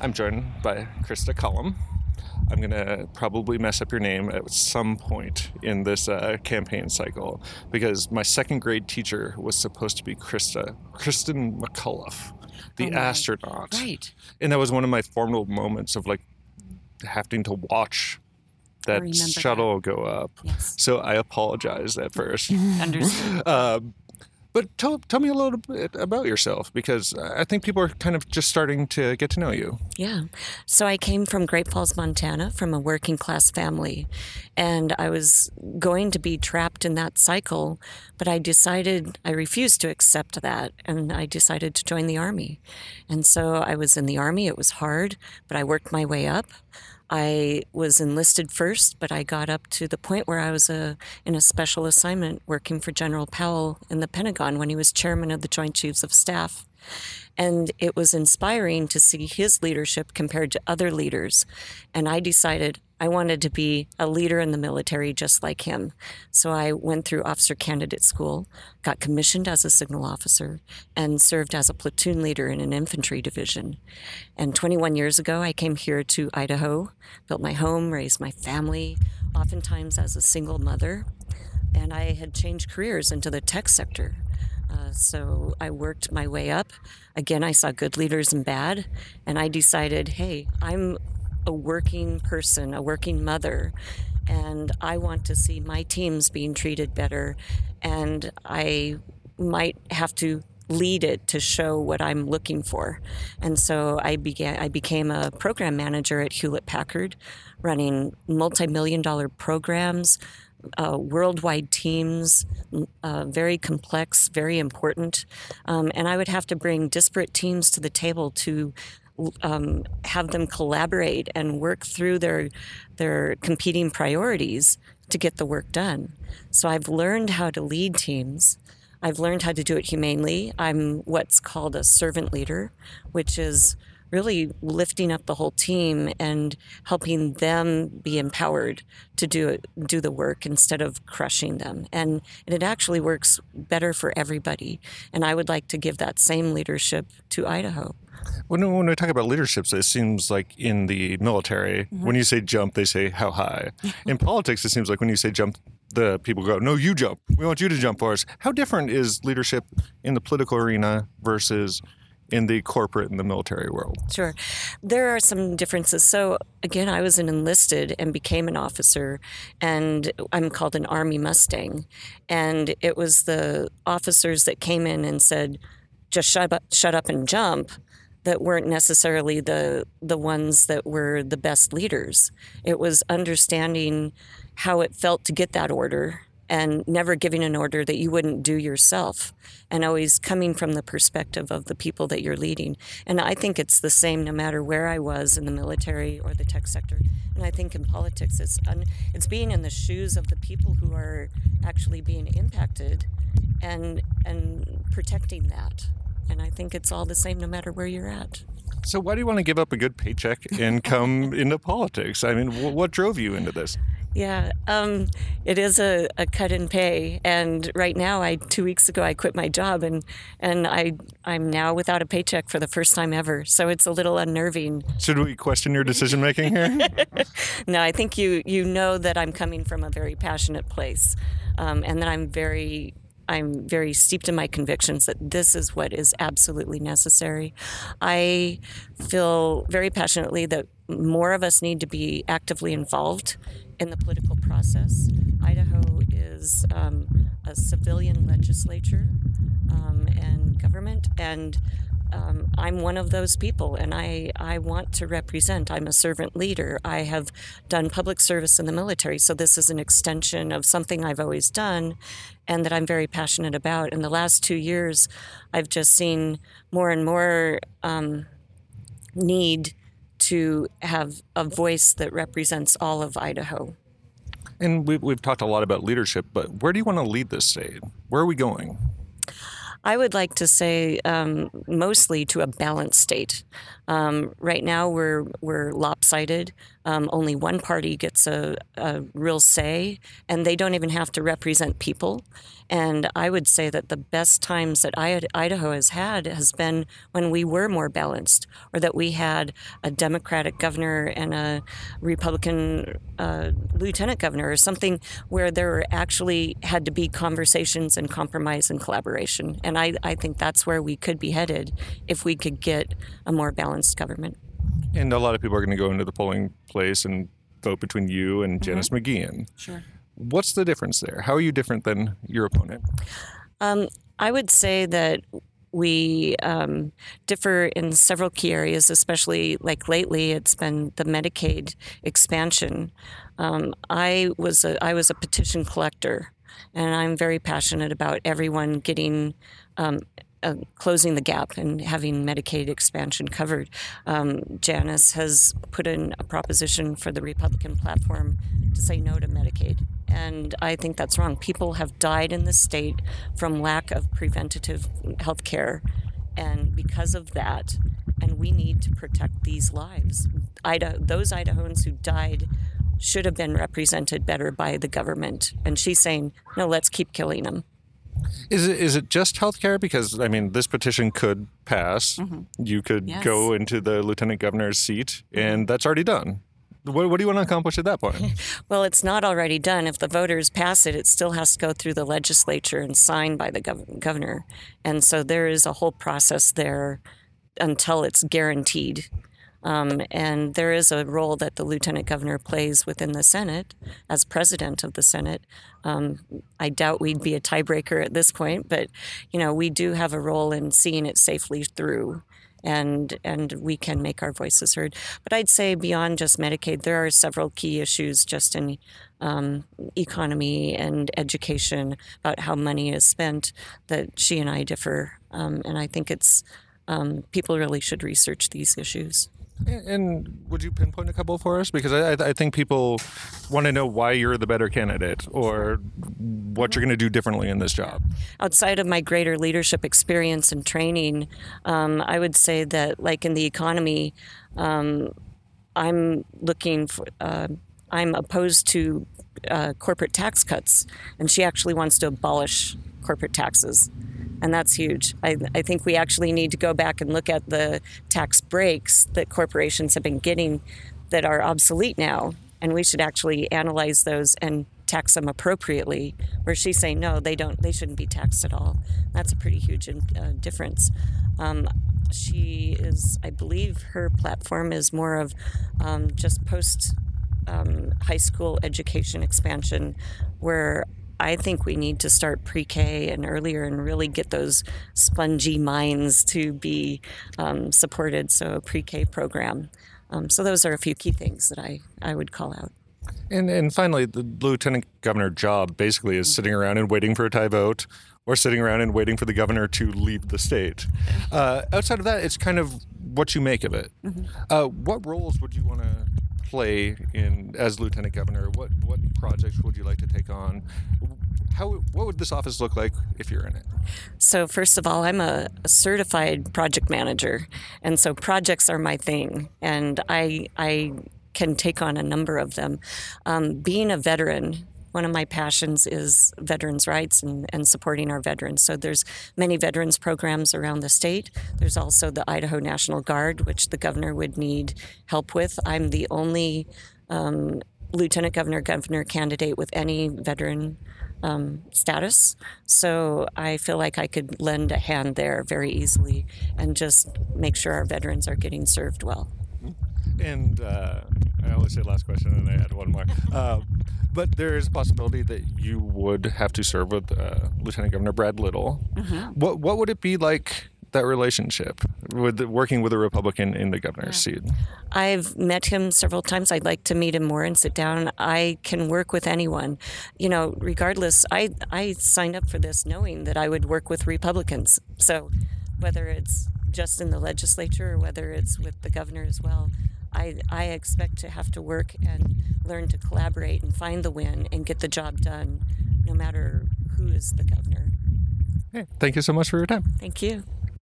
I'm joined by Krista Collum. I'm going to probably mess up your name at some point in this uh, campaign cycle because my second grade teacher was supposed to be Krista, Kristen McCullough, the Oh astronaut. Right. And that was one of my formative moments of like having to watch that remember that. shuttle go up. Yes. So I apologize at first. Understood. Um, but tell, tell me a little bit about yourself because I think people are kind of just starting to get to know you. Yeah. So I came from Great Falls, Montana, from a working class family. And I was going to be trapped in that cycle, but I decided I refused to accept that. And I decided to join the Army. And so I was in the Army. It was hard, but I worked my way up. I was enlisted first, but I got up to the point where I was a, in a special assignment working for General Powell in the Pentagon when he was chairman of the Joint Chiefs of Staff. And it was inspiring to see his leadership compared to other leaders. And I decided I wanted to be a leader in the military just like him. So I went through officer candidate school, got commissioned as a signal officer, and served as a platoon leader in an infantry division. And 21 years ago, I came here to Idaho, built my home, raised my family, oftentimes as a single mother. And I had changed careers into the tech sector. Uh, so I worked my way up. Again, I saw good leaders and bad, and I decided, hey, I'm a working person, a working mother, and I want to see my teams being treated better, and I might have to lead it to show what I'm looking for. And so I began I became a program manager at Hewlett Packard running multi-million dollar programs uh, worldwide teams, uh, very complex, very important. Um, and I would have to bring disparate teams to the table to um, have them collaborate and work through their their competing priorities to get the work done. So I've learned how to lead teams. I've learned how to do it humanely. I'm what's called a servant leader, which is really lifting up the whole team and helping them be empowered to do it, do the work instead of crushing them. And, and it actually works better for everybody. And I would like to give that same leadership to Idaho. When, when we talk about leaderships, it seems like in the military, mm-hmm. when you say jump, they say how high. In politics, it seems like when you say jump, the people go, no, you jump. We want you to jump for us. How different is leadership in the political arena versus in the corporate and the military world? Sure. There are some differences. So, again, I was an enlisted and became an officer, and I'm called an Army Mustang. And it was the officers that came in and said, just shut up, shut up and jump that weren't necessarily the the ones that were the best leaders. It was understanding how it felt to get that order and never giving an order that you wouldn't do yourself and always coming from the perspective of the people that you're leading. And I think it's the same no matter where I was in the military or the tech sector. And I think in politics it's un, it's being in the shoes of the people who are actually being impacted and and protecting that. And I think it's all the same no matter where you're at. So, why do you want to give up a good paycheck and come into politics? I mean, wh- what drove you into this? Yeah, um, it is a, a cut in pay, and right now, I two weeks ago I quit my job, and and I I'm now without a paycheck for the first time ever. So it's a little unnerving. Should we question your decision making here? No, I think you you know that I'm coming from a very passionate place, um, and that I'm very I'm very steeped in my convictions that this is what is absolutely necessary. I feel very passionately that more of us need to be actively involved in the political process. Idaho is um, a civilian legislature um, and government, and um, I'm one of those people, and I, I want to represent. I'm a servant leader. I have done public service in the military, so this is an extension of something I've always done and that I'm very passionate about. In the last two years, I've just seen more and more um, need to have a voice that represents all of Idaho. and we've, we've talked a lot about leadership, but where do you want to lead this state? Where are we going? I would like to say um, mostly to a balanced state. Um, right now, we're we're lopsided. Um, only one party gets a, a real say, and they don't even have to represent people. And I would say that the best times that Idaho has had has been when we were more balanced, or that we had a Democratic governor and a Republican uh, lieutenant governor, or something where there actually had to be conversations and compromise and collaboration. And I, I think that's where we could be headed if we could get a more balanced government. And a lot of people are going to go into the polling place and vote between you and Janice mm-hmm. McGeachin. Sure. What's the difference there? How are you different than your opponent? Um, I would say that we um, differ in several key areas, especially like lately, it's been the Medicaid expansion. Um, I was a, I was a petition collector, and I'm very passionate about everyone getting um, uh, closing the gap and having Medicaid expansion covered. Um, Janice has put in a proposition for the Republican platform to say no to Medicaid. And I think that's wrong. People have died in the state from lack of preventative health care. And because of that, and we need to protect these lives. Those Idahoans who died should have been represented better by the government. And she's saying, no, let's keep killing them. Is it is it just healthcare? Because I mean, this petition could pass. Mm-hmm. You could yes. go into the lieutenant governor's seat, and that's already done. What, what, do you want to accomplish at that point? well, it's not already done. If the voters pass it, it still has to go through the legislature and signed by the gov- governor. And so there is a whole process there until it's guaranteed. Um, and there is a role that the lieutenant governor plays within the Senate as president of the Senate. Um, I doubt we'd be a tiebreaker at this point, but you know we do have a role in seeing it safely through. And and we can make our voices heard. But I'd say beyond just Medicaid, there are several key issues just in um, economy and education about how money is spent that she and I differ. Um, and I think it's um, people really should research these issues. And would you pinpoint a couple for us? Because I, I think people want to know why you're the better candidate or what you're going to do differently in this job. Outside of my greater leadership experience and training, um, I would say that, like in the economy, um, I'm looking for, uh, I'm opposed to uh, corporate tax cuts, and she actually wants to abolish corporate taxes and that's huge. I, I think we actually need to go back and look at the tax breaks that corporations have been getting that are obsolete now, and we should actually analyze those and tax them appropriately. Where she's saying no, they don't, they shouldn't be taxed at all. That's a pretty huge uh, difference. Um, she is, I believe, her platform is more of um, just post um, high school education expansion, where I think we need to start pre K and earlier and really get those spongy minds to be um, supported. So, a pre K program. Um, so, those are a few key things that I, I would call out. And, and finally, the lieutenant governor job basically is sitting around and waiting for a tie vote or sitting around and waiting for the governor to leave the state. Uh, outside of that, it's kind of what you make of it. Mm-hmm. Uh, what roles would you want to play in as lieutenant governor? What what projects would you like to take on? How what would this office look like if you're in it? So first of all, I'm a, certified project manager, and so projects are my thing, and I I can take on a number of them. Um, being a veteran one of my passions is veterans' rights and, and supporting our veterans. So there's many veterans programs around the state. There's also the Idaho National Guard, which the governor would need help with. I'm the only um, lieutenant governor governor candidate with any veteran um, status. So I feel like I could lend a hand there very easily and just make sure our veterans are getting served well. And uh, I always say last question, and I had one more. Uh, but there is a possibility that you would have to serve with uh, Lieutenant Governor Brad Little. Mm-hmm. What what would it be like that relationship with the, working with a Republican in the governor's yeah. seat? I've met him several times. I'd like to meet him more and sit down. I can work with anyone, you know, regardless. I I signed up for this knowing that I would work with Republicans. So whether it's just in the legislature or whether it's with the governor as well, I, I expect to have to work and learn to collaborate and find the win and get the job done no matter who is the governor. Hey, thank you so much for your time. Thank you.